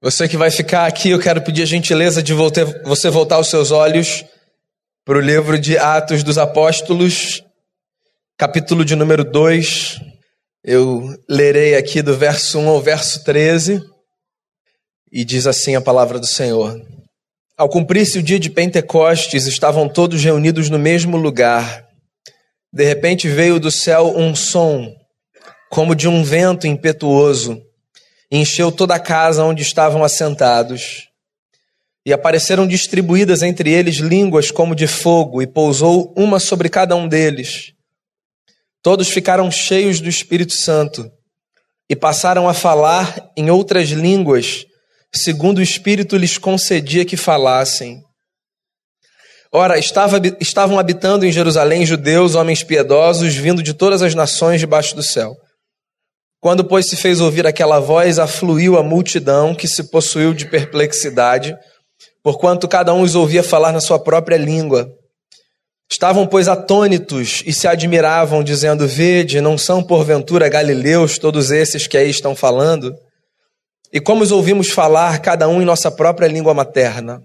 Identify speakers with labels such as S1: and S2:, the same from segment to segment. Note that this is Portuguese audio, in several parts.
S1: Você que vai ficar aqui, eu quero pedir a gentileza de você voltar os seus olhos para o livro de Atos dos Apóstolos, capítulo de número 2. Eu lerei aqui do verso 1 ao verso 13, e diz assim a palavra do Senhor. Ao cumprir-se o dia de Pentecostes, estavam todos reunidos no mesmo lugar. De repente veio do céu um som, como de um vento impetuoso encheu toda a casa onde estavam assentados. E apareceram distribuídas entre eles línguas como de fogo, e pousou uma sobre cada um deles. Todos ficaram cheios do Espírito Santo e passaram a falar em outras línguas, segundo o Espírito lhes concedia que falassem. Ora, estava, estavam habitando em Jerusalém judeus, homens piedosos, vindo de todas as nações debaixo do céu. Quando, pois, se fez ouvir aquela voz, afluiu a multidão que se possuiu de perplexidade, porquanto cada um os ouvia falar na sua própria língua. Estavam, pois, atônitos e se admiravam, dizendo: Vede, não são porventura galileus todos esses que aí estão falando? E como os ouvimos falar, cada um em nossa própria língua materna?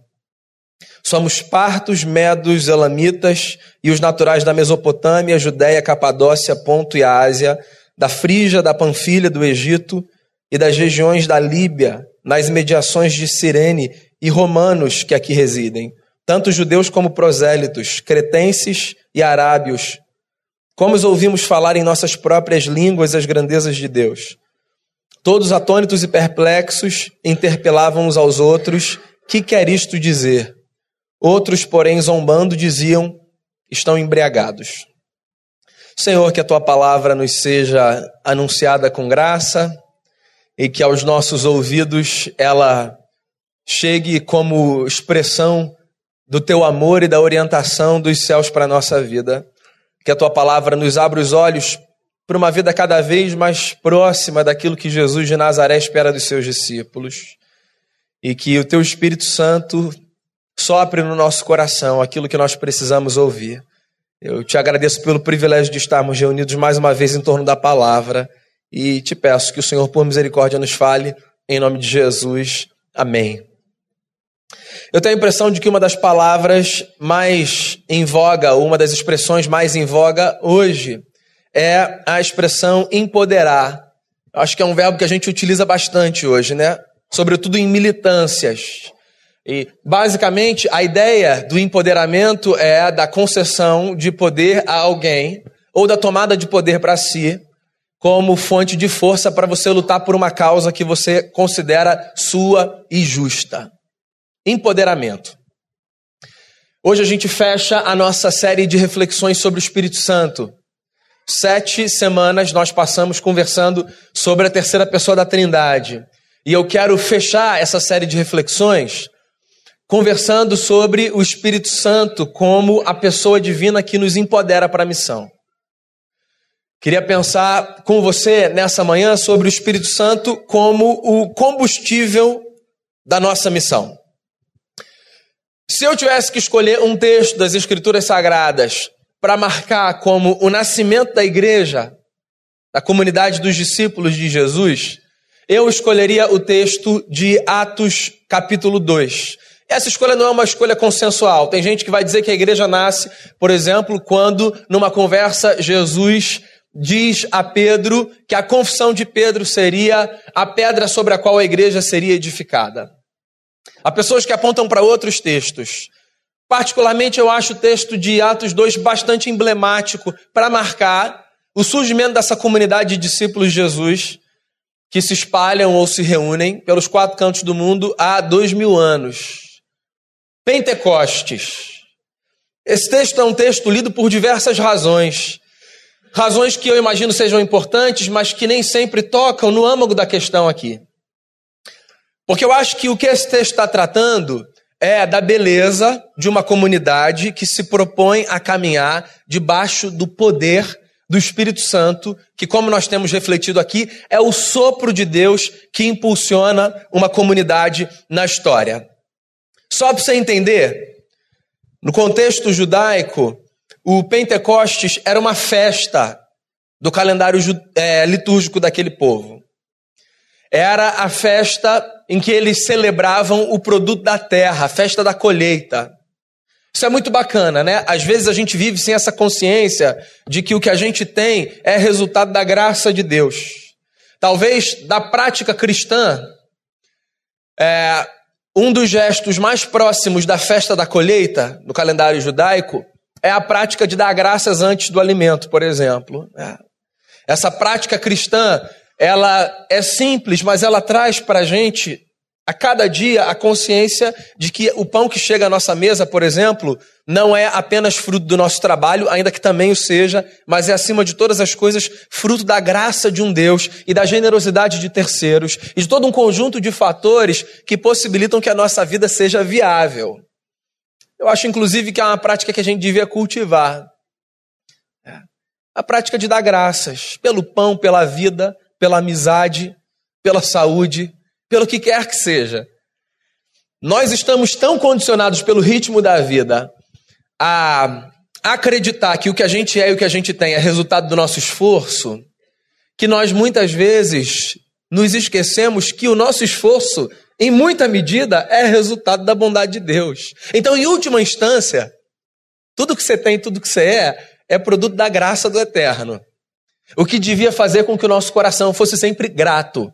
S1: Somos partos, medos, elamitas e os naturais da Mesopotâmia, Judéia, Capadócia, Ponto e Ásia da Frígia, da Panfilha, do Egito e das regiões da Líbia, nas imediações de Cirene, e romanos que aqui residem, tanto judeus como prosélitos, cretenses e arábios. Como os ouvimos falar em nossas próprias línguas as grandezas de Deus. Todos atônitos e perplexos interpelavam uns aos outros: Que quer isto dizer? Outros, porém, zombando, diziam: Estão embriagados. Senhor, que a tua palavra nos seja anunciada com graça e que aos nossos ouvidos ela chegue como expressão do teu amor e da orientação dos céus para a nossa vida. Que a tua palavra nos abra os olhos para uma vida cada vez mais próxima daquilo que Jesus de Nazaré espera dos seus discípulos. E que o teu Espírito Santo sopre no nosso coração aquilo que nós precisamos ouvir. Eu te agradeço pelo privilégio de estarmos reunidos mais uma vez em torno da palavra e te peço que o Senhor, por misericórdia, nos fale em nome de Jesus. Amém. Eu tenho a impressão de que uma das palavras mais em voga, uma das expressões mais em voga hoje, é a expressão empoderar. Acho que é um verbo que a gente utiliza bastante hoje, né? Sobretudo em militâncias. E, basicamente, a ideia do empoderamento é da concessão de poder a alguém ou da tomada de poder para si como fonte de força para você lutar por uma causa que você considera sua e justa. Empoderamento. Hoje a gente fecha a nossa série de reflexões sobre o Espírito Santo. Sete semanas nós passamos conversando sobre a terceira pessoa da Trindade. E eu quero fechar essa série de reflexões conversando sobre o Espírito Santo como a pessoa divina que nos empodera para a missão. Queria pensar com você nessa manhã sobre o Espírito Santo como o combustível da nossa missão. Se eu tivesse que escolher um texto das Escrituras Sagradas para marcar como o nascimento da igreja, da comunidade dos discípulos de Jesus, eu escolheria o texto de Atos, capítulo 2. Essa escolha não é uma escolha consensual. Tem gente que vai dizer que a igreja nasce, por exemplo, quando numa conversa Jesus diz a Pedro que a confissão de Pedro seria a pedra sobre a qual a igreja seria edificada. Há pessoas que apontam para outros textos. Particularmente, eu acho o texto de Atos 2 bastante emblemático para marcar o surgimento dessa comunidade de discípulos de Jesus que se espalham ou se reúnem pelos quatro cantos do mundo há dois mil anos. Pentecostes. Esse texto é um texto lido por diversas razões. Razões que eu imagino sejam importantes, mas que nem sempre tocam no âmago da questão aqui. Porque eu acho que o que esse texto está tratando é da beleza de uma comunidade que se propõe a caminhar debaixo do poder do Espírito Santo, que, como nós temos refletido aqui, é o sopro de Deus que impulsiona uma comunidade na história. Só para você entender, no contexto judaico, o Pentecostes era uma festa do calendário é, litúrgico daquele povo. Era a festa em que eles celebravam o produto da terra, a festa da colheita. Isso é muito bacana, né? Às vezes a gente vive sem essa consciência de que o que a gente tem é resultado da graça de Deus. Talvez da prática cristã, é, um dos gestos mais próximos da festa da colheita, no calendário judaico, é a prática de dar graças antes do alimento, por exemplo. É. Essa prática cristã, ela é simples, mas ela traz para a gente a cada dia a consciência de que o pão que chega à nossa mesa, por exemplo, não é apenas fruto do nosso trabalho, ainda que também o seja, mas é acima de todas as coisas fruto da graça de um Deus e da generosidade de terceiros e de todo um conjunto de fatores que possibilitam que a nossa vida seja viável. Eu acho, inclusive, que é uma prática que a gente devia cultivar. É. A prática de dar graças pelo pão, pela vida, pela amizade, pela saúde pelo que quer que seja. Nós estamos tão condicionados pelo ritmo da vida a acreditar que o que a gente é e o que a gente tem é resultado do nosso esforço, que nós muitas vezes nos esquecemos que o nosso esforço, em muita medida, é resultado da bondade de Deus. Então, em última instância, tudo que você tem, tudo que você é, é produto da graça do eterno. O que devia fazer com que o nosso coração fosse sempre grato.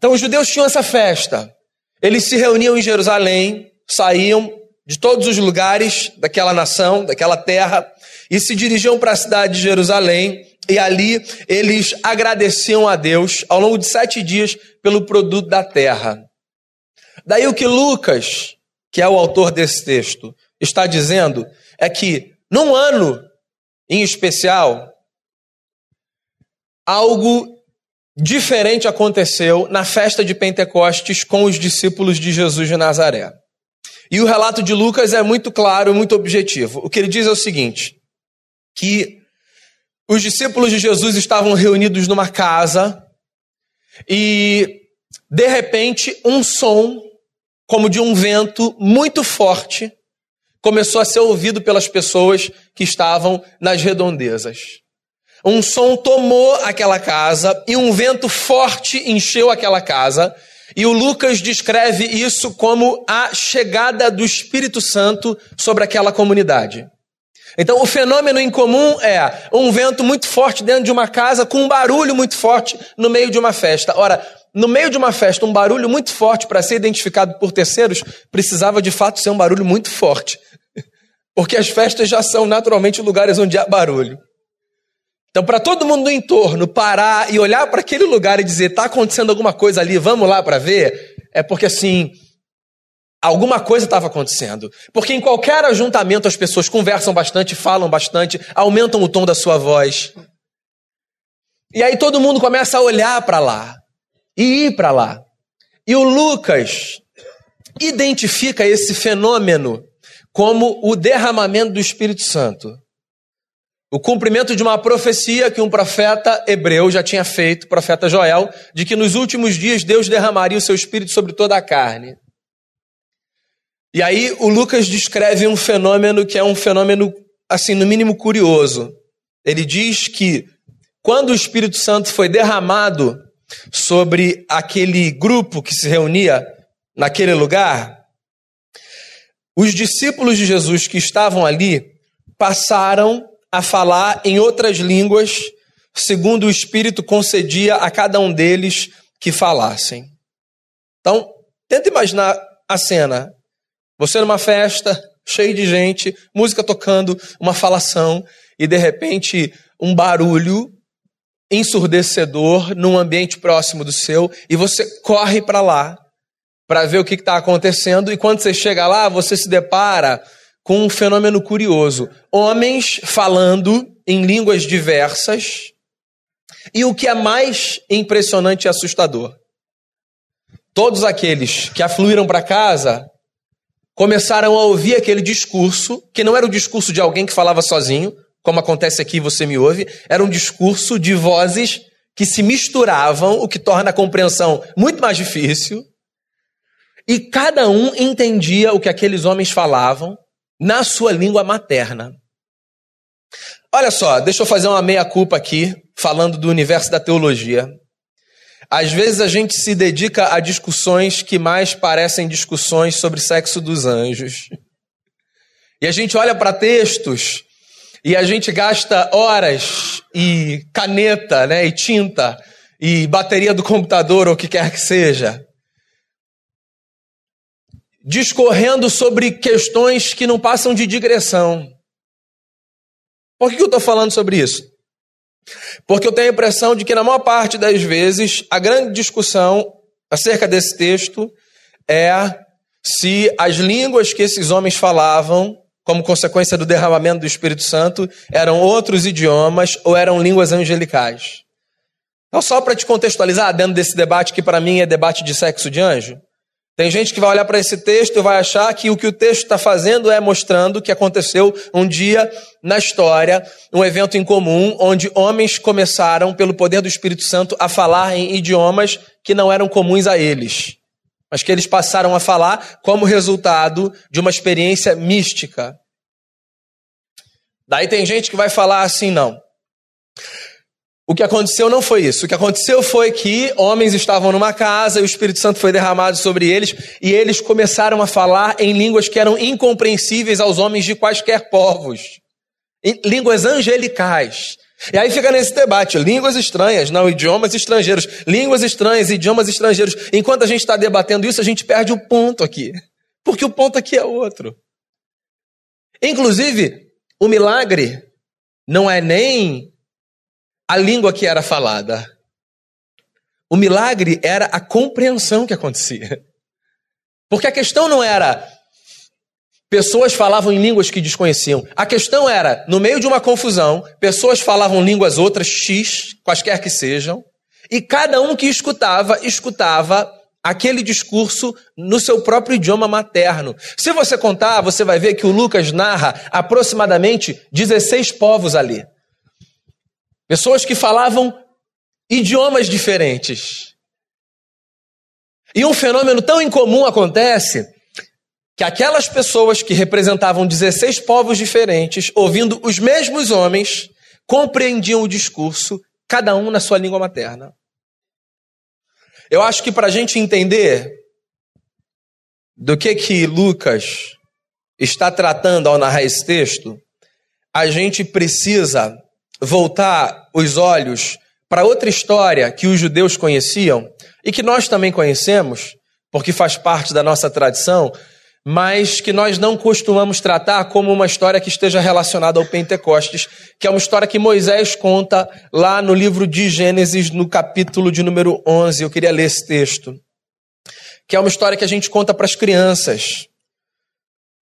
S1: Então os judeus tinham essa festa. Eles se reuniam em Jerusalém, saíam de todos os lugares daquela nação, daquela terra, e se dirigiam para a cidade de Jerusalém. E ali eles agradeciam a Deus ao longo de sete dias pelo produto da terra. Daí o que Lucas, que é o autor desse texto, está dizendo é que num ano em especial, algo diferente aconteceu na festa de Pentecostes com os discípulos de Jesus de Nazaré. E o relato de Lucas é muito claro, muito objetivo. O que ele diz é o seguinte: que os discípulos de Jesus estavam reunidos numa casa e de repente um som como de um vento muito forte começou a ser ouvido pelas pessoas que estavam nas redondezas. Um som tomou aquela casa e um vento forte encheu aquela casa. E o Lucas descreve isso como a chegada do Espírito Santo sobre aquela comunidade. Então, o fenômeno em comum é um vento muito forte dentro de uma casa com um barulho muito forte no meio de uma festa. Ora, no meio de uma festa, um barulho muito forte para ser identificado por terceiros precisava de fato ser um barulho muito forte. Porque as festas já são naturalmente lugares onde há barulho. Então, para todo mundo no entorno parar e olhar para aquele lugar e dizer: está acontecendo alguma coisa ali, vamos lá para ver, é porque assim, alguma coisa estava acontecendo. Porque em qualquer ajuntamento as pessoas conversam bastante, falam bastante, aumentam o tom da sua voz. E aí todo mundo começa a olhar para lá e ir para lá. E o Lucas identifica esse fenômeno como o derramamento do Espírito Santo. O cumprimento de uma profecia que um profeta hebreu já tinha feito, o profeta Joel, de que nos últimos dias Deus derramaria o seu espírito sobre toda a carne. E aí o Lucas descreve um fenômeno que é um fenômeno, assim, no mínimo curioso. Ele diz que quando o Espírito Santo foi derramado sobre aquele grupo que se reunia naquele lugar, os discípulos de Jesus que estavam ali passaram a falar em outras línguas, segundo o Espírito concedia a cada um deles que falassem. Então, tenta imaginar a cena. Você numa festa, cheio de gente, música tocando, uma falação, e de repente um barulho ensurdecedor num ambiente próximo do seu, e você corre para lá para ver o que está acontecendo, e quando você chega lá, você se depara com um fenômeno curioso: homens falando em línguas diversas, e o que é mais impressionante e assustador, todos aqueles que afluíram para casa começaram a ouvir aquele discurso, que não era o discurso de alguém que falava sozinho, como acontece aqui, você me ouve, era um discurso de vozes que se misturavam, o que torna a compreensão muito mais difícil. E cada um entendia o que aqueles homens falavam, na sua língua materna. Olha só, deixa eu fazer uma meia-culpa aqui, falando do universo da teologia. Às vezes a gente se dedica a discussões que mais parecem discussões sobre sexo dos anjos. E a gente olha para textos e a gente gasta horas e caneta, né, e tinta e bateria do computador ou o que quer que seja, discorrendo sobre questões que não passam de digressão. Por que eu estou falando sobre isso? Porque eu tenho a impressão de que, na maior parte das vezes, a grande discussão acerca desse texto é se as línguas que esses homens falavam, como consequência do derramamento do Espírito Santo, eram outros idiomas ou eram línguas angelicais. Então, só para te contextualizar, dentro desse debate que para mim é debate de sexo de anjo, tem gente que vai olhar para esse texto e vai achar que o que o texto está fazendo é mostrando que aconteceu um dia na história, um evento em comum, onde homens começaram, pelo poder do Espírito Santo, a falar em idiomas que não eram comuns a eles, mas que eles passaram a falar como resultado de uma experiência mística. Daí tem gente que vai falar assim, não. O que aconteceu não foi isso. O que aconteceu foi que homens estavam numa casa e o Espírito Santo foi derramado sobre eles e eles começaram a falar em línguas que eram incompreensíveis aos homens de quaisquer povos. Línguas angelicais. E aí fica nesse debate, línguas estranhas, não idiomas estrangeiros, línguas estranhas, idiomas estrangeiros. Enquanto a gente está debatendo isso, a gente perde o ponto aqui. Porque o ponto aqui é outro. Inclusive, o milagre não é nem a língua que era falada. O milagre era a compreensão que acontecia. Porque a questão não era pessoas falavam em línguas que desconheciam. A questão era, no meio de uma confusão, pessoas falavam línguas outras, X, quaisquer que sejam, e cada um que escutava, escutava aquele discurso no seu próprio idioma materno. Se você contar, você vai ver que o Lucas narra aproximadamente 16 povos ali. Pessoas que falavam idiomas diferentes. E um fenômeno tão incomum acontece que aquelas pessoas que representavam 16 povos diferentes, ouvindo os mesmos homens, compreendiam o discurso, cada um na sua língua materna. Eu acho que para a gente entender do que que Lucas está tratando ao narrar esse texto, a gente precisa voltar os olhos para outra história que os judeus conheciam e que nós também conhecemos, porque faz parte da nossa tradição, mas que nós não costumamos tratar como uma história que esteja relacionada ao Pentecostes, que é uma história que Moisés conta lá no livro de Gênesis, no capítulo de número 11. Eu queria ler esse texto. Que é uma história que a gente conta para as crianças,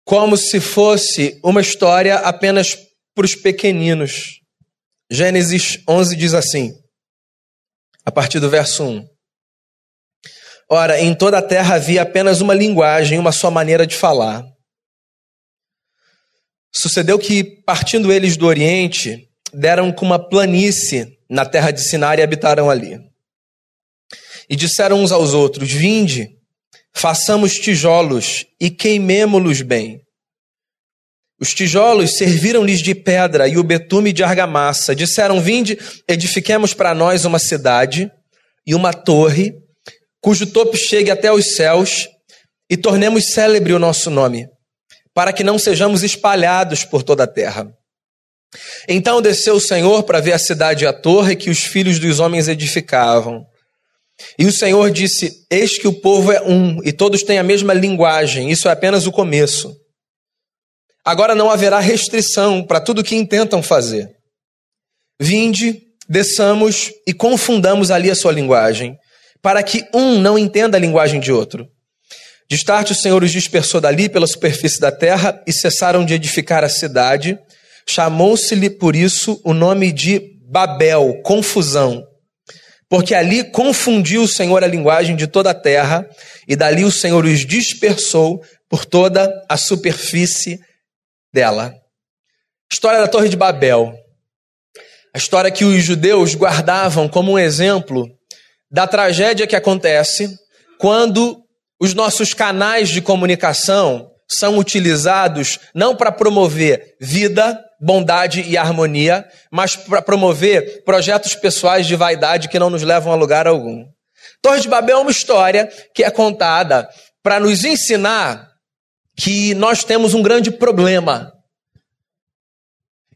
S1: como se fosse uma história apenas para os pequeninos. Gênesis 11 diz assim, a partir do verso 1. Ora, em toda a terra havia apenas uma linguagem, uma só maneira de falar. Sucedeu que, partindo eles do Oriente, deram com uma planície na terra de Sinar e habitaram ali. E disseram uns aos outros: Vinde, façamos tijolos e queimemo-los bem os tijolos serviram-lhes de pedra e o betume de argamassa. Disseram: Vinde, edifiquemos para nós uma cidade e uma torre, cujo topo chegue até os céus, e tornemos célebre o nosso nome, para que não sejamos espalhados por toda a terra. Então desceu o Senhor para ver a cidade e a torre que os filhos dos homens edificavam. E o Senhor disse: Eis que o povo é um, e todos têm a mesma linguagem, isso é apenas o começo. Agora não haverá restrição para tudo que intentam fazer. Vinde, desçamos e confundamos ali a sua linguagem, para que um não entenda a linguagem de outro. Destarte o Senhor os dispersou dali pela superfície da terra e cessaram de edificar a cidade. Chamou-se-lhe por isso o nome de Babel, confusão. Porque ali confundiu o Senhor a linguagem de toda a terra, e dali o Senhor os dispersou por toda a superfície dela. História da Torre de Babel. A história que os judeus guardavam como um exemplo da tragédia que acontece quando os nossos canais de comunicação são utilizados não para promover vida, bondade e harmonia, mas para promover projetos pessoais de vaidade que não nos levam a lugar algum. Torre de Babel é uma história que é contada para nos ensinar que nós temos um grande problema.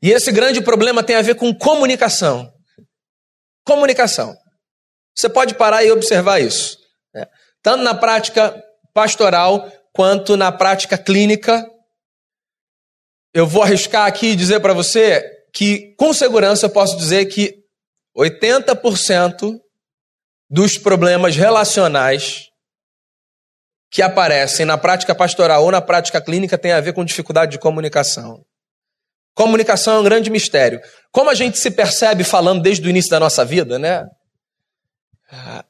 S1: E esse grande problema tem a ver com comunicação. Comunicação. Você pode parar e observar isso. Né? Tanto na prática pastoral quanto na prática clínica. Eu vou arriscar aqui e dizer para você que, com segurança, eu posso dizer que 80% dos problemas relacionais que aparecem na prática pastoral ou na prática clínica tem a ver com dificuldade de comunicação. Comunicação é um grande mistério. Como a gente se percebe falando desde o início da nossa vida, né?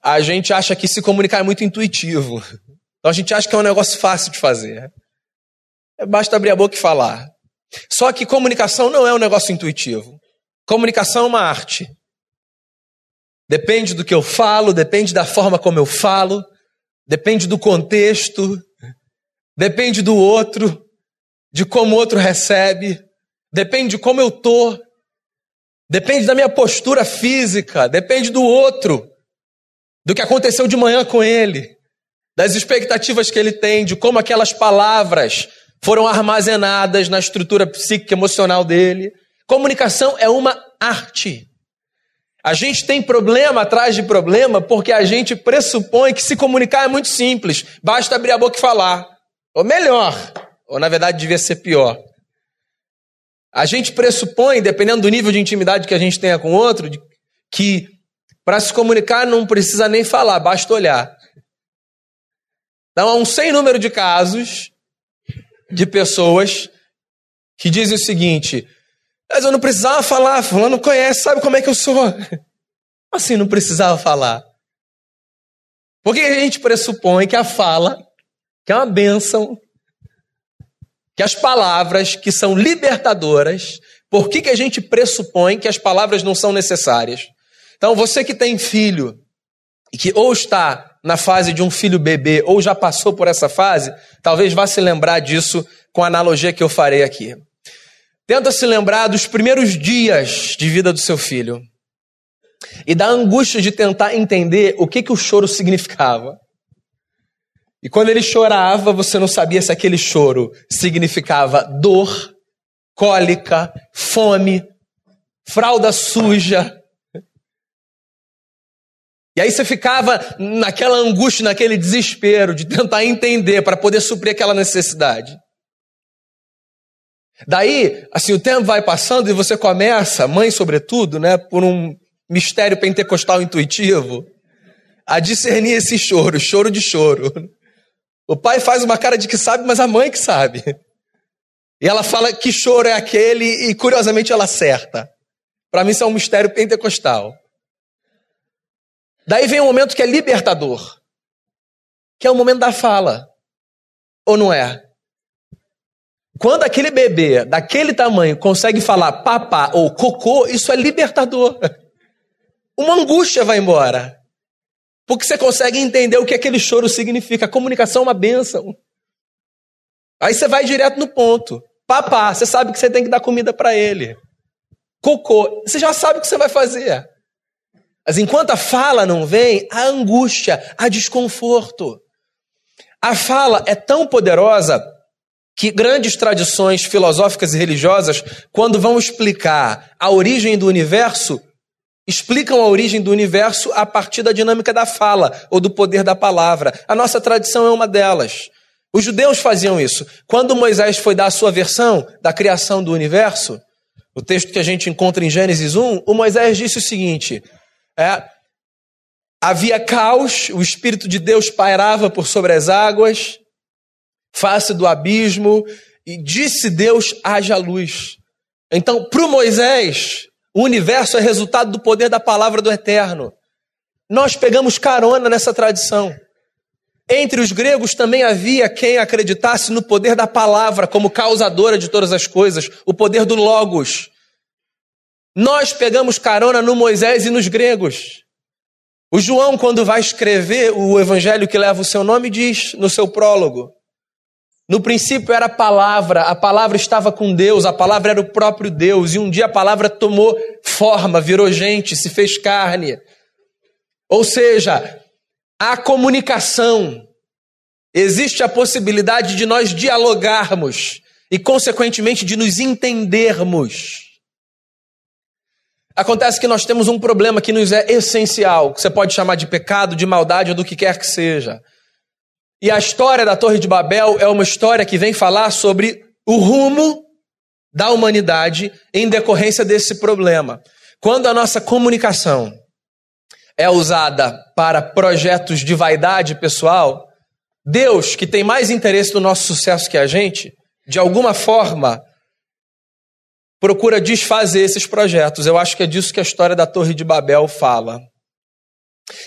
S1: A gente acha que se comunicar é muito intuitivo. Então a gente acha que é um negócio fácil de fazer. Basta abrir a boca e falar. Só que comunicação não é um negócio intuitivo. Comunicação é uma arte. Depende do que eu falo, depende da forma como eu falo, depende do contexto, depende do outro, de como o outro recebe, depende de como eu tô, depende da minha postura física, depende do outro, do que aconteceu de manhã com ele, das expectativas que ele tem, de como aquelas palavras foram armazenadas na estrutura psíquica emocional dele. Comunicação é uma arte. A gente tem problema atrás de problema porque a gente pressupõe que se comunicar é muito simples, basta abrir a boca e falar. Ou melhor, ou na verdade devia ser pior. A gente pressupõe, dependendo do nível de intimidade que a gente tenha com o outro, que para se comunicar não precisa nem falar, basta olhar. Então há um sem número de casos de pessoas que dizem o seguinte: mas eu não precisava falar, fulano conhece, sabe como é que eu sou. Assim, não precisava falar. Porque a gente pressupõe que a fala, que é uma bênção, que as palavras que são libertadoras, por que, que a gente pressupõe que as palavras não são necessárias? Então, você que tem filho, e que ou está na fase de um filho bebê, ou já passou por essa fase, talvez vá se lembrar disso com a analogia que eu farei aqui. Tenta se lembrar dos primeiros dias de vida do seu filho e da angústia de tentar entender o que, que o choro significava. E quando ele chorava, você não sabia se aquele choro significava dor, cólica, fome, fralda suja. E aí você ficava naquela angústia, naquele desespero de tentar entender para poder suprir aquela necessidade. Daí, assim, o tempo vai passando e você começa, mãe sobretudo, né, por um mistério pentecostal intuitivo, a discernir esse choro, choro de choro. O pai faz uma cara de que sabe, mas a mãe que sabe. E ela fala que choro é aquele e curiosamente ela acerta. Para mim isso é um mistério pentecostal. Daí vem um momento que é libertador, que é o momento da fala. Ou não é? Quando aquele bebê daquele tamanho consegue falar papá ou cocô, isso é libertador. Uma angústia vai embora. Porque você consegue entender o que aquele choro significa. A comunicação é uma bênção. Aí você vai direto no ponto. Papá, você sabe que você tem que dar comida para ele. Cocô, você já sabe o que você vai fazer. Mas enquanto a fala não vem, a angústia, a desconforto. A fala é tão poderosa que grandes tradições filosóficas e religiosas, quando vão explicar a origem do universo, explicam a origem do universo a partir da dinâmica da fala ou do poder da palavra. A nossa tradição é uma delas. Os judeus faziam isso. Quando Moisés foi dar a sua versão da criação do universo, o texto que a gente encontra em Gênesis 1, o Moisés disse o seguinte: é, havia caos, o Espírito de Deus pairava por sobre as águas, face do abismo, e disse Deus: haja luz. Então, para o Moisés, o universo é resultado do poder da palavra do eterno. Nós pegamos carona nessa tradição. Entre os gregos também havia quem acreditasse no poder da palavra como causadora de todas as coisas, o poder do Logos. Nós pegamos carona no Moisés e nos gregos. O João, quando vai escrever o evangelho que leva o seu nome, diz no seu prólogo: no princípio era a palavra, a palavra estava com Deus, a palavra era o próprio Deus, e um dia a palavra tomou forma, virou gente, se fez carne. Ou seja, há comunicação, existe a possibilidade de nós dialogarmos e, consequentemente, de nos entendermos. Acontece que nós temos um problema que nos é essencial, que você pode chamar de pecado, de maldade ou do que quer que seja. E a história da Torre de Babel é uma história que vem falar sobre o rumo da humanidade em decorrência desse problema. Quando a nossa comunicação é usada para projetos de vaidade pessoal, Deus, que tem mais interesse no nosso sucesso que a gente, de alguma forma procura desfazer esses projetos. Eu acho que é disso que a história da Torre de Babel fala.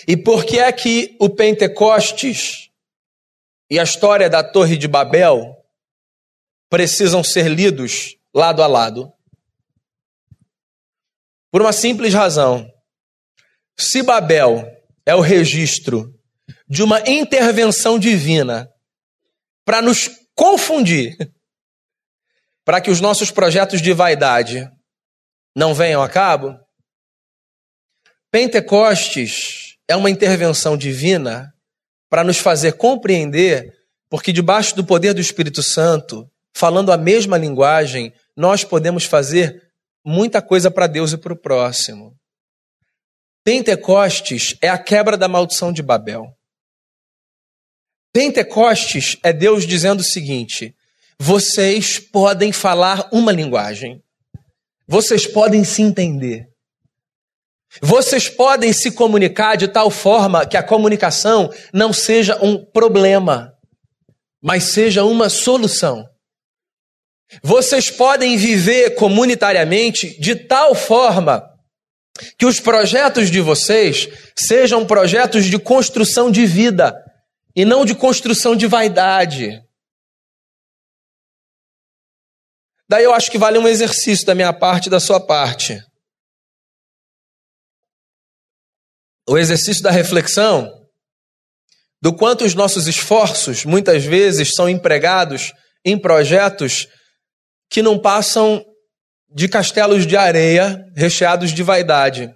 S1: E por que é que o Pentecostes e a história da Torre de Babel precisam ser lidos lado a lado? Por uma simples razão. Se Babel é o registro de uma intervenção divina para nos confundir, para que os nossos projetos de vaidade não venham a cabo, Pentecostes é uma intervenção divina para nos fazer compreender, porque debaixo do poder do Espírito Santo, falando a mesma linguagem, nós podemos fazer muita coisa para Deus e para o próximo. Pentecostes é a quebra da maldição de Babel. Pentecostes é Deus dizendo o seguinte: vocês podem falar uma linguagem, vocês podem se entender, vocês podem se comunicar de tal forma que a comunicação não seja um problema, mas seja uma solução. Vocês podem viver comunitariamente de tal forma que os projetos de vocês sejam projetos de construção de vida e não de construção de vaidade. Daí eu acho que vale um exercício da minha parte e da sua parte. O exercício da reflexão do quanto os nossos esforços muitas vezes são empregados em projetos que não passam de castelos de areia recheados de vaidade.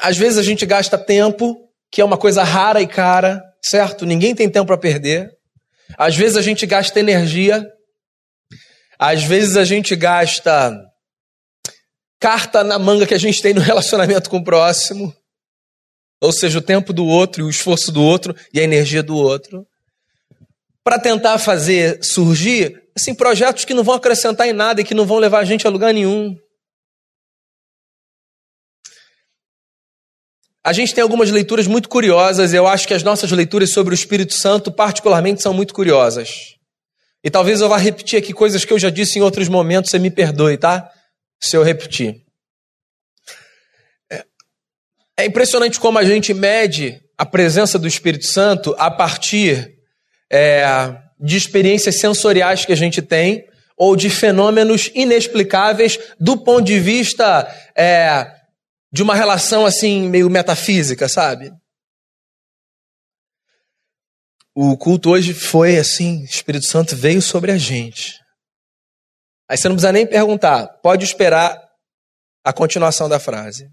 S1: Às vezes a gente gasta tempo, que é uma coisa rara e cara, certo? Ninguém tem tempo para perder. Às vezes a gente gasta energia. Às vezes a gente gasta carta na manga que a gente tem no relacionamento com o próximo. Ou seja, o tempo do outro, e o esforço do outro e a energia do outro. Para tentar fazer surgir assim, projetos que não vão acrescentar em nada e que não vão levar a gente a lugar nenhum. A gente tem algumas leituras muito curiosas, eu acho que as nossas leituras sobre o Espírito Santo, particularmente, são muito curiosas. E talvez eu vá repetir aqui coisas que eu já disse em outros momentos, você me perdoe, tá? Se eu repetir. É impressionante como a gente mede a presença do Espírito Santo a partir é, de experiências sensoriais que a gente tem ou de fenômenos inexplicáveis do ponto de vista é, de uma relação assim meio metafísica, sabe? O culto hoje foi assim, o Espírito Santo veio sobre a gente. Aí você não precisa nem perguntar, pode esperar a continuação da frase.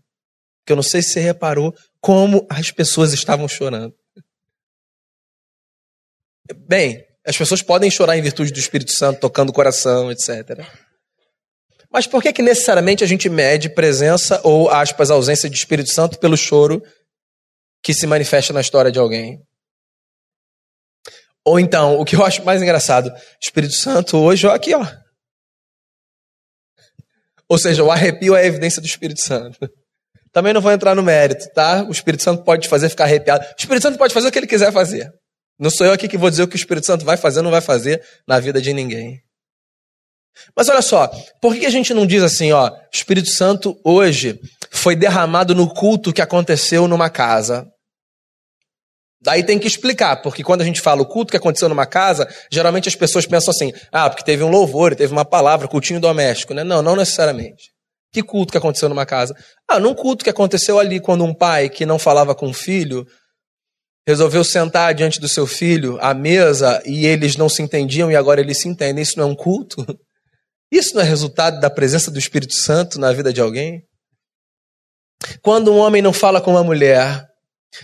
S1: Porque eu não sei se você reparou como as pessoas estavam chorando. Bem, as pessoas podem chorar em virtude do Espírito Santo, tocando o coração, etc. Mas por que, que necessariamente a gente mede presença ou, aspas, ausência de Espírito Santo pelo choro que se manifesta na história de alguém? Ou então, o que eu acho mais engraçado, Espírito Santo hoje, ó, aqui, ó. Ou seja, o arrepio é a evidência do Espírito Santo. Também não vou entrar no mérito, tá? O Espírito Santo pode te fazer ficar arrepiado. O Espírito Santo pode fazer o que ele quiser fazer. Não sou eu aqui que vou dizer o que o Espírito Santo vai fazer ou não vai fazer na vida de ninguém. Mas olha só, por que a gente não diz assim, ó, o Espírito Santo hoje foi derramado no culto que aconteceu numa casa? Daí tem que explicar, porque quando a gente fala o culto que aconteceu numa casa, geralmente as pessoas pensam assim, ah, porque teve um louvor, teve uma palavra, cultinho doméstico, né? Não, não necessariamente. Que culto que aconteceu numa casa? Ah, num culto que aconteceu ali quando um pai que não falava com o filho resolveu sentar diante do seu filho à mesa e eles não se entendiam e agora eles se entendem. Isso não é um culto? Isso não é resultado da presença do Espírito Santo na vida de alguém? Quando um homem não fala com uma mulher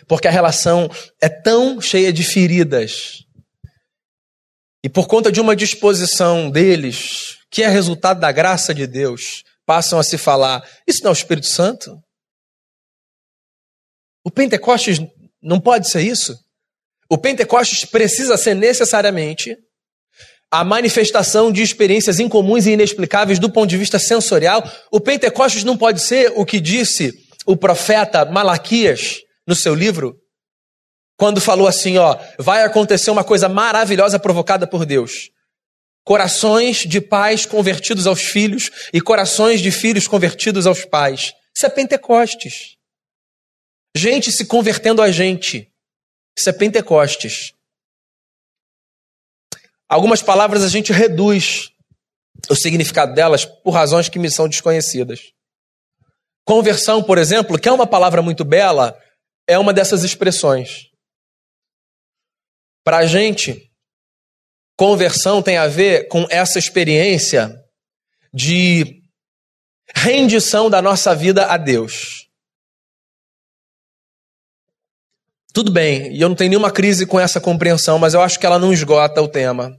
S1: Porque a relação é tão cheia de feridas. E por conta de uma disposição deles, que é resultado da graça de Deus, passam a se falar: Isso não é o Espírito Santo? O Pentecostes não pode ser isso? O Pentecostes precisa ser necessariamente a manifestação de experiências incomuns e inexplicáveis do ponto de vista sensorial. O Pentecostes não pode ser o que disse o profeta Malaquias no seu livro, quando falou assim: ó, vai acontecer uma coisa maravilhosa provocada por Deus. Corações de pais convertidos aos filhos e corações de filhos convertidos aos pais. Isso é Pentecostes. Gente se convertendo a gente. Isso é Pentecostes. Algumas palavras a gente reduz o significado delas por razões que me são desconhecidas. Conversão, por exemplo, que é uma palavra muito bela, é uma dessas expressões. Para a gente, conversão tem a ver com essa experiência de rendição da nossa vida a Deus. Tudo bem, e eu não tenho nenhuma crise com essa compreensão, mas eu acho que ela não esgota o tema.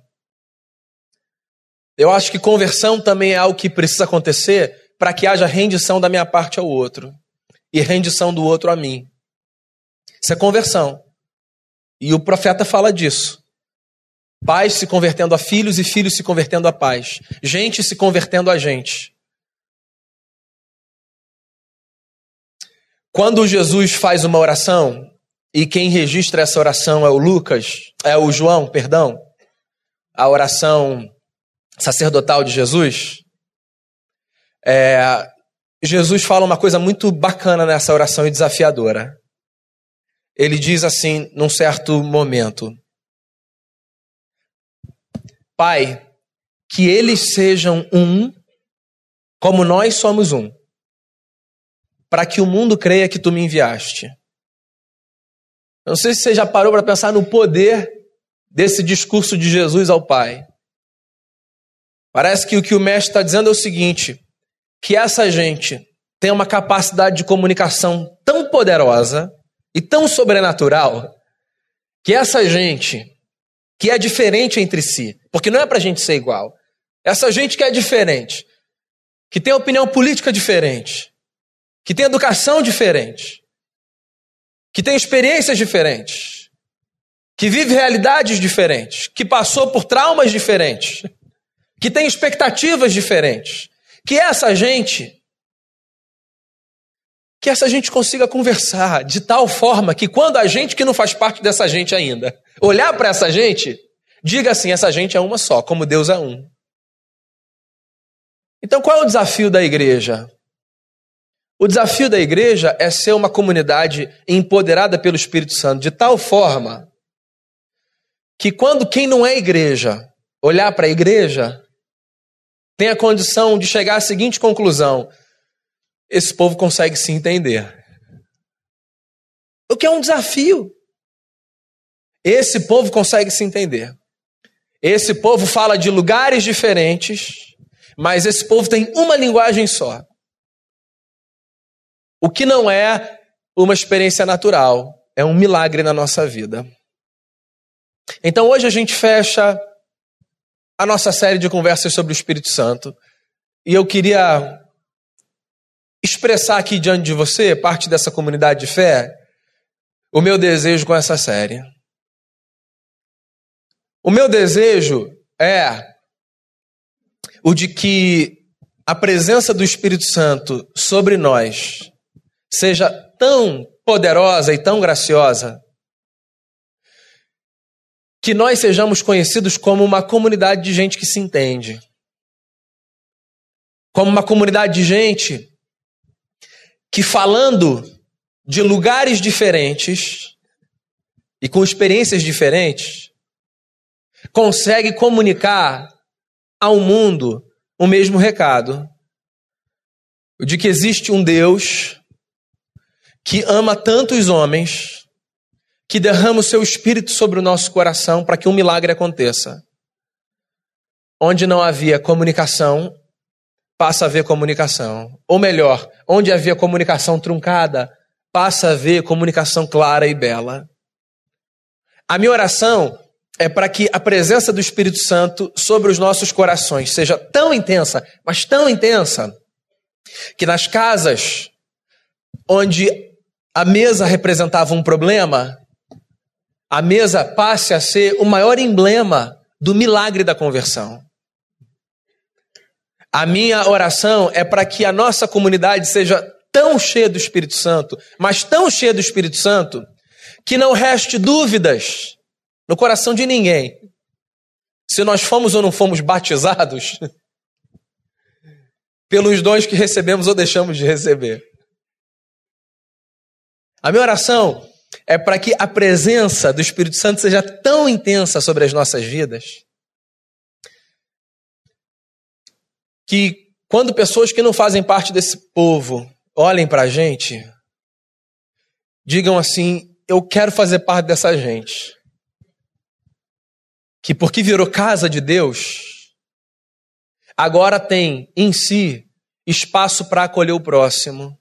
S1: Eu acho que conversão também é algo que precisa acontecer para que haja rendição da minha parte ao outro e rendição do outro a mim. Isso é conversão. E o profeta fala disso. Pais se convertendo a filhos e filhos se convertendo a pais. Gente se convertendo a gente. Quando Jesus faz uma oração, e quem registra essa oração é o Lucas, é o João, perdão, a oração sacerdotal de Jesus. É, Jesus fala uma coisa muito bacana nessa oração e desafiadora. Ele diz assim, num certo momento: Pai, que eles sejam um, como nós somos um, para que o mundo creia que tu me enviaste. Não sei se você já parou para pensar no poder desse discurso de Jesus ao Pai. Parece que o que o mestre está dizendo é o seguinte: que essa gente tem uma capacidade de comunicação tão poderosa e tão sobrenatural que essa gente que é diferente entre si, porque não é para a gente ser igual, essa gente que é diferente, que tem opinião política diferente, que tem educação diferente, que tem experiências diferentes, que vive realidades diferentes, que passou por traumas diferentes, que tem expectativas diferentes, que essa gente que essa gente consiga conversar de tal forma que quando a gente que não faz parte dessa gente ainda olhar para essa gente, diga assim: essa gente é uma só, como Deus é um. Então, qual é o desafio da igreja? O desafio da igreja é ser uma comunidade empoderada pelo Espírito Santo de tal forma que quando quem não é igreja olhar para a igreja, tem a condição de chegar à seguinte conclusão: esse povo consegue se entender. O que é um desafio. Esse povo consegue se entender. Esse povo fala de lugares diferentes, mas esse povo tem uma linguagem só. O que não é uma experiência natural, é um milagre na nossa vida. Então hoje a gente fecha a nossa série de conversas sobre o Espírito Santo. E eu queria expressar aqui diante de você, parte dessa comunidade de fé, o meu desejo com essa série. O meu desejo é o de que a presença do Espírito Santo sobre nós seja tão poderosa e tão graciosa que nós sejamos conhecidos como uma comunidade de gente que se entende. Como uma comunidade de gente que, falando de lugares diferentes e com experiências diferentes, consegue comunicar ao mundo o mesmo recado: de que existe um Deus que ama tantos homens, que derrama o seu espírito sobre o nosso coração para que um milagre aconteça. Onde não havia comunicação, passa a haver comunicação. Ou melhor, onde havia comunicação truncada, passa a ver comunicação clara e bela. A minha oração é para que a presença do Espírito Santo sobre os nossos corações seja tão intensa, mas tão intensa, que nas casas onde a mesa representava um problema, a mesa passe a ser o maior emblema do milagre da conversão. A minha oração é para que a nossa comunidade seja tão cheia do Espírito Santo, mas tão cheia do Espírito Santo, que não reste dúvidas no coração de ninguém se nós fomos ou não fomos batizados pelos dons que recebemos ou deixamos de receber. A minha oração é para que a presença do Espírito Santo seja tão intensa sobre as nossas vidas que quando pessoas que não fazem parte desse povo olhem para a gente, digam assim: eu quero fazer parte dessa gente. Que porque virou casa de Deus, agora tem em si espaço para acolher o próximo.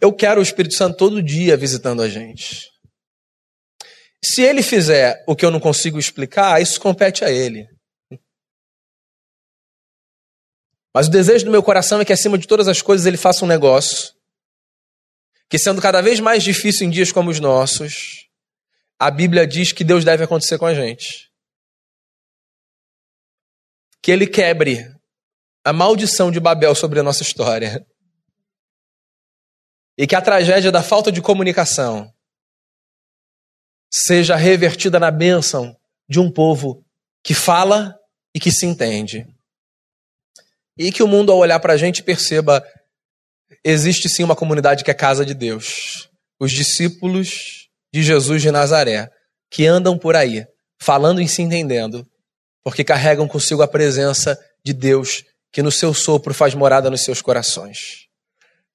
S1: Eu quero o Espírito Santo todo dia visitando a gente. Se ele fizer o que eu não consigo explicar, isso compete a ele. Mas o desejo do meu coração é que, acima de todas as coisas, ele faça um negócio. Que, sendo cada vez mais difícil em dias como os nossos, a Bíblia diz que Deus deve acontecer com a gente. Que ele quebre a maldição de Babel sobre a nossa história. E que a tragédia da falta de comunicação seja revertida na bênção de um povo que fala e que se entende. E que o mundo, ao olhar para a gente, perceba: existe sim uma comunidade que é casa de Deus. Os discípulos de Jesus de Nazaré, que andam por aí, falando e se entendendo, porque carregam consigo a presença de Deus, que no seu sopro faz morada nos seus corações.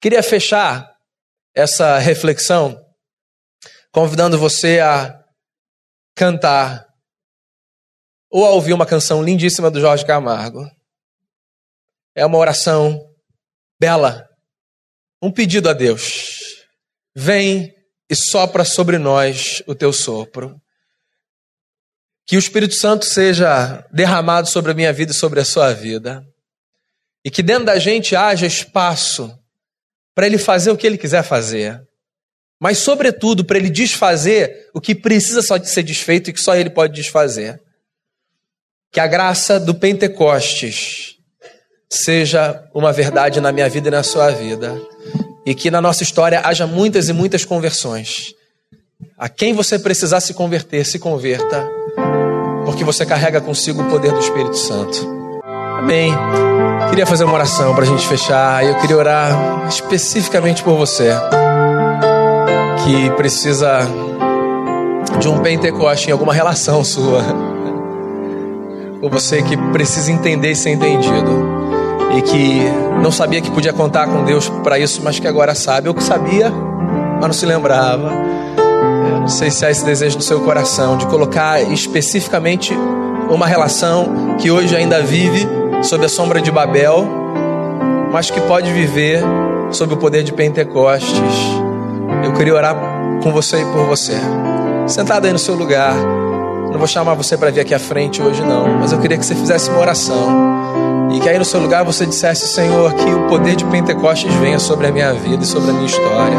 S1: Queria fechar essa reflexão convidando você a cantar ou a ouvir uma canção lindíssima do Jorge Camargo. É uma oração bela, um pedido a Deus. Vem e sopra sobre nós o teu sopro. Que o Espírito Santo seja derramado sobre a minha vida e sobre a sua vida. E que dentro da gente haja espaço para ele fazer o que ele quiser fazer. Mas, sobretudo, para ele desfazer o que precisa só de ser desfeito e que só ele pode desfazer. Que a graça do Pentecostes seja uma verdade na minha vida e na sua vida. E que na nossa história haja muitas e muitas conversões. A quem você precisar se converter, se converta, porque você carrega consigo o poder do Espírito Santo. Amém. Queria fazer uma oração para a gente fechar. Eu queria orar especificamente por você que precisa de um Pentecoste em alguma relação sua. Ou você que precisa entender e ser entendido e que não sabia que podia contar com Deus para isso, mas que agora sabe, ou que sabia, mas não se lembrava. Eu não sei se há esse desejo no seu coração de colocar especificamente uma relação que hoje ainda vive sob a sombra de Babel, mas que pode viver sob o poder de Pentecostes. Eu queria orar com você e por você. Sentado aí no seu lugar. Não vou chamar você para vir aqui à frente hoje, não, mas eu queria que você fizesse uma oração e que aí no seu lugar você dissesse, Senhor, que o poder de Pentecostes venha sobre a minha vida e sobre a minha história.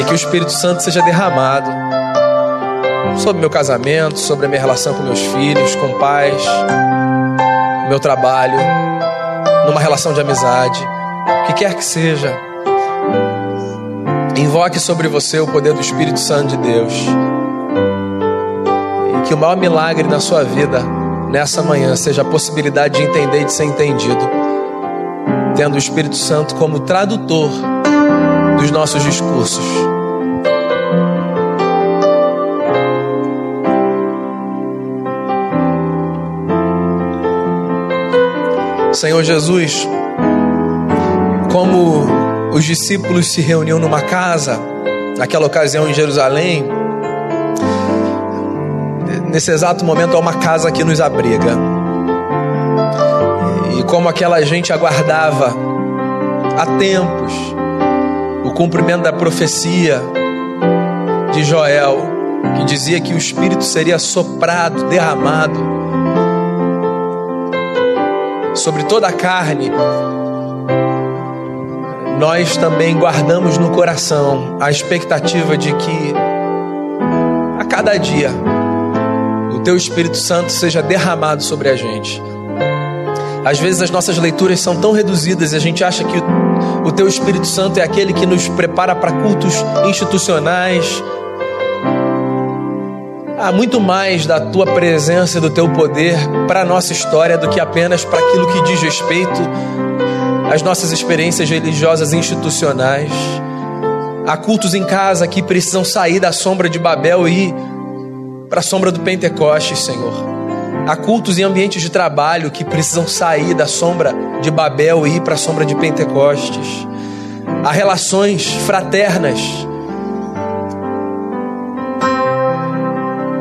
S1: E que o Espírito Santo seja derramado sobre meu casamento, sobre a minha relação com meus filhos, com pais, meu trabalho, numa relação de amizade, o que quer que seja. Invoque sobre você o poder do Espírito Santo de Deus. E que o maior milagre na sua vida nessa manhã seja a possibilidade de entender e de ser entendido, tendo o Espírito Santo como tradutor dos nossos discursos. Senhor Jesus, como os discípulos se reuniam numa casa, naquela ocasião em Jerusalém, nesse exato momento há uma casa que nos abriga. E como aquela gente aguardava há tempos o cumprimento da profecia de Joel, que dizia que o Espírito seria soprado, derramado sobre toda a carne, nós também guardamos no coração a expectativa de que a cada dia Teu Espírito Santo seja derramado sobre a gente. Às vezes as nossas leituras são tão reduzidas e a gente acha que o Teu Espírito Santo é aquele que nos prepara para cultos institucionais. Há muito mais da Tua presença e do Teu poder para a nossa história do que apenas para aquilo que diz respeito às nossas experiências religiosas institucionais. Há cultos em casa que precisam sair da sombra de Babel e para a sombra do Pentecostes, Senhor. Há cultos em ambientes de trabalho que precisam sair da sombra de Babel e ir para a sombra de Pentecostes. Há relações fraternas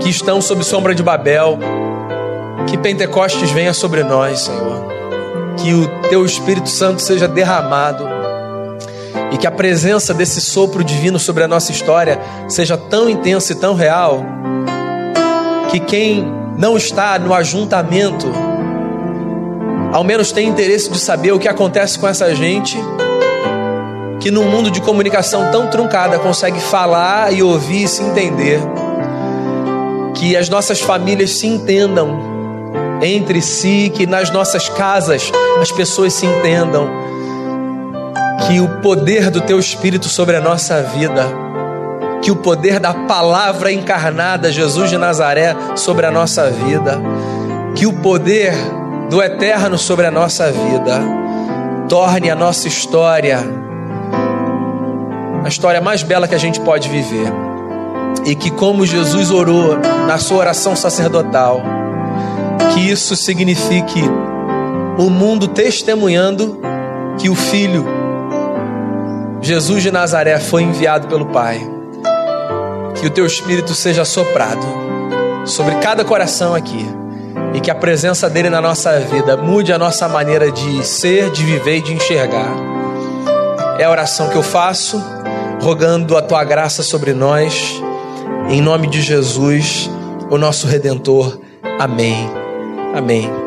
S1: que estão sob sombra de Babel. Que Pentecostes venha sobre nós, Senhor. Que o teu Espírito Santo seja derramado e que a presença desse sopro divino sobre a nossa história seja tão intensa e tão real que quem não está no ajuntamento, ao menos tem interesse de saber o que acontece com essa gente que num mundo de comunicação tão truncada consegue falar e ouvir e se entender. Que as nossas famílias se entendam entre si, que nas nossas casas as pessoas se entendam. Que o poder do teu espírito sobre a nossa vida que o poder da palavra encarnada, Jesus de Nazaré, sobre a nossa vida, que o poder do eterno sobre a nossa vida, torne a nossa história a história mais bela que a gente pode viver. E que, como Jesus orou na sua oração sacerdotal, que isso signifique o mundo testemunhando que o Filho, Jesus de Nazaré, foi enviado pelo Pai que o teu espírito seja soprado sobre cada coração aqui e que a presença dele na nossa vida mude a nossa maneira de ser, de viver e de enxergar. É a oração que eu faço, rogando a tua graça sobre nós, em nome de Jesus, o nosso redentor. Amém. Amém.